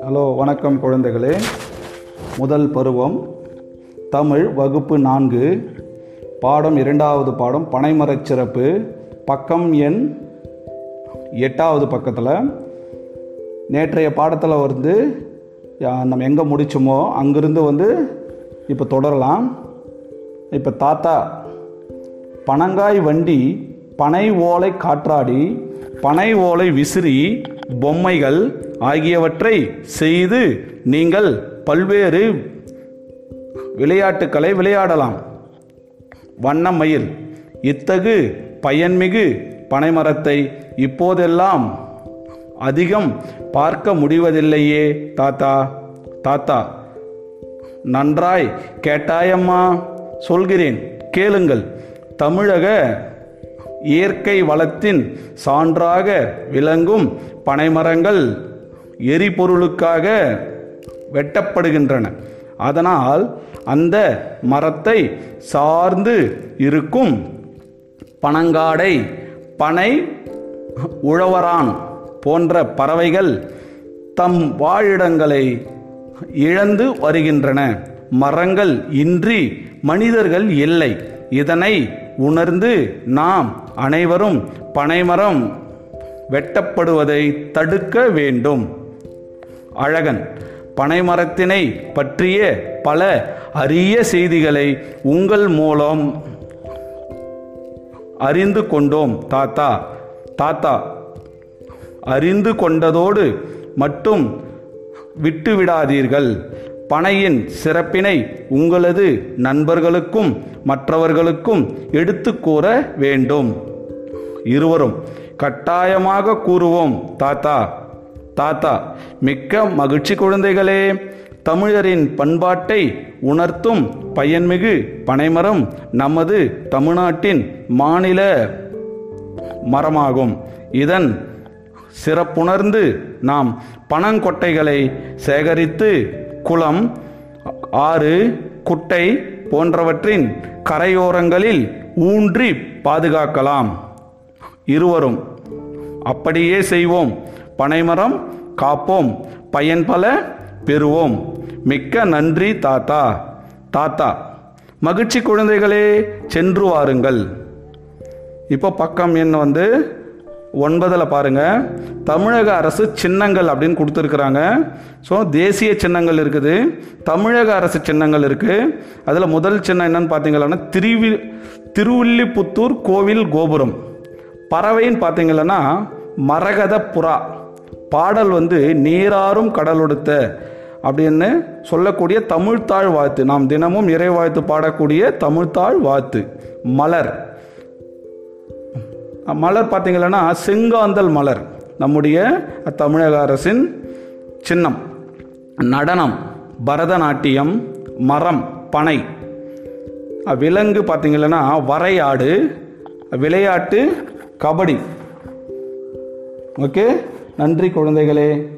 Hello வணக்கம் குழந்தைகளே. முதல் பருவம் தமிழ் வகுப்பு நான்கு. பாடம் இரண்டாவது பாடம் பனைமரச் சிறப்பு. பக்கம் எண் எட்டாவது பக்கத்தில். நேற்றைய பாடத்தில் வந்து நம்ம எங்கே முடிச்சோமோ அங்கிருந்து வந்து இப்போ தொடரலாம். இப்போ தாத்தா பனங்காய் வண்டி பனை ஓலை காற்றாடி பனை ஓலை விசிறி பொம்மைகள் ஆகியவற்றை செய்து நீங்கள் பல்வேறு விளையாட்டுக்களை விளையாடலாம். வண்ணமயில் இத்தகு பயன்மிகு பனைமரத்தை இப்போதெல்லாம் அதிகம் பார்க்க முடிவதில்லையே தாத்தா தாத்தா. நன்றாய் கேட்டாயம்மா சொல்கிறேன் கேளுங்கள். தமிழக இயற்கை வளத்தின் சான்றாக விளங்கும் பனைமரங்கள் எரிபொருளுக்காக வெட்டப்படுகின்றன. அதனால் அந்த மரத்தை சார்ந்து இருக்கும் பனங்காடை பனை உழவரான் போன்ற பறவைகள் தம் வாழிடங்களை இழந்து வருகின்றன. மரங்கள் இன்றி மனிதர்கள் இல்லை. இதனை உணர்ந்து நாம் அனைவரும் பனைமரம் வெட்டப்படுவதை தடுக்க வேண்டும். அழகன் பனைமரத்தினை பற்றிய பல அரிய செய்திகளை உங்கள் மூலம் அறிந்து கொண்டோம் தாத்தா. தாத்தா அறிந்து கொண்டதோடு மட்டும் விட்டுவிடாதீர்கள். பனையின் சிறப்பினை உங்களது நண்பர்களுக்கும் மற்றவர்களுக்கும் எடுத்து கூற வேண்டும். இருவரும் கட்டாயமாக கூறுவோம் தாத்தா தாத்தா மிக்க மகிழ்ச்சி குழந்தைகளே. தமிழரின் பண்பாட்டை உணர்த்தும் பயன்மிகு பனைமரம் நமது தமிழ்நாட்டின் மாநில மரமாகும். இதன் சிறப்புணர்ந்து நாம் பனங்கொட்டைகளை சேகரித்து குளம் ஆறு குட்டை போன்றவற்றின் கரையோரங்களில் ஊன்றி பாதுகாக்கலாம். இருவரும் அப்படியே செய்வோம். பனைமரம் காப்போம். பயன்பல பெறுவோம். மிக்க நன்றி தாத்தா. தாத்தா மகிழ்ச்சி குழந்தைகளே சென்று வாருங்கள். இப்போ பக்கம் எண் வந்து? ஒன்பதில் பாருங்க. தமிழக அரசு சின்னங்கள் அப்படின்னு கொடுத்துருக்குறாங்க. ஸோ தேசிய சின்னங்கள் இருக்குது. தமிழக அரசு சின்னங்கள் இருக்குது அதில் முதல் சின்னம் என்னன்னு பார்த்தீங்கன்னா திருவி திருவில்லிபுத்தூர் கோவில் கோபுரம். பறவைன்னு பார்த்தீங்கன்னா மரகத புறா பாடல் வந்து நீராறும் கடலொடுத்த அப்படின்னு சொல்லக்கூடிய தமிழ்த்தாழ் வாழ்த்து நாம் தினமும் இறை வாழ்த்து பாடக்கூடிய தமிழ்த்தாழ் வாழ்த்து மலர். மலர் பார்த்தீங்கன்னா செங்காந்தல் மலர். நம்முடைய தமிழக அரசின் சின்னம். நடனம் பரதநாட்டியம் மரம் பனை. விலங்கு பார்த்தீங்கன்னா வரையாடு விளையாட்டு கபடி. ஓகே? நன்றி குழந்தைகளே.